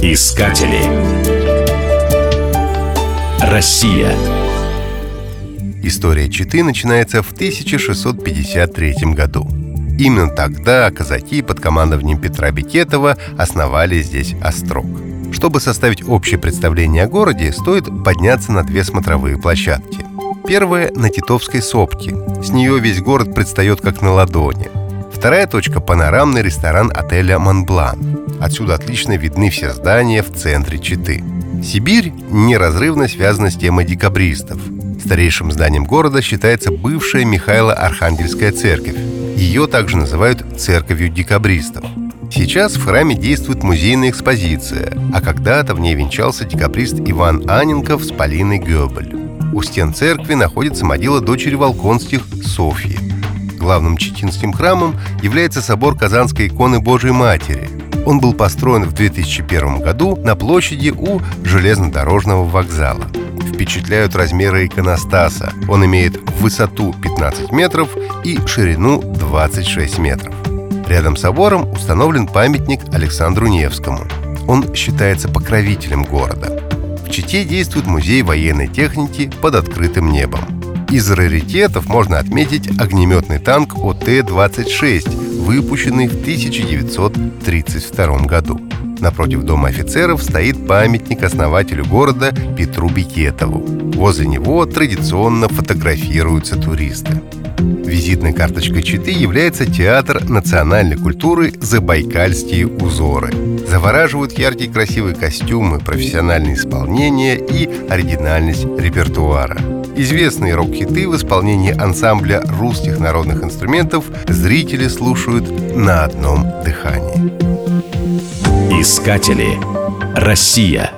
Искатели. Россия. История Читы начинается в 1653 году. Именно тогда казаки под командованием Петра Бекетова основали здесь острог. Чтобы составить общее представление о городе, стоит подняться на две смотровые площадки. Первая – на Титовской сопке. С нее весь город предстает как на ладони. Вторая точка – панорамный ресторан отеля «Монблан». Отсюда отлично видны все здания в центре Читы. Сибирь неразрывно связана с темой декабристов. Старейшим зданием города считается бывшая Михайло-Архангельская церковь. Ее также называют церковью декабристов. Сейчас в храме действует музейная экспозиция, а когда-то в ней венчался декабрист Иван Аненков с Полиной Гёбель. У стен церкви находится могила дочери Волконских Софьи. Главным читинским храмом является собор Казанской иконы Божией Матери. Он был построен в 2001 году на площади у железнодорожного вокзала. Впечатляют размеры иконостаса. Он имеет высоту 15 метров и ширину 26 метров. Рядом с собором установлен памятник Александру Невскому. Он считается покровителем города. В Чите действует музей военной техники под открытым небом. Из раритетов можно отметить огнеметный танк ОТ-26, выпущенный в 1932 году. Напротив дома офицеров стоит памятник основателю города Петру Бикетову. Возле него традиционно фотографируются туристы. Визитной карточкой Читы является театр национальной культуры «Забайкальские узоры». Завораживают яркие красивые костюмы, профессиональное исполнение и оригинальность репертуара. Известные рок-хиты в исполнении ансамбля русских народных инструментов зрители слушают на одном дыхании. Искатели. Россия.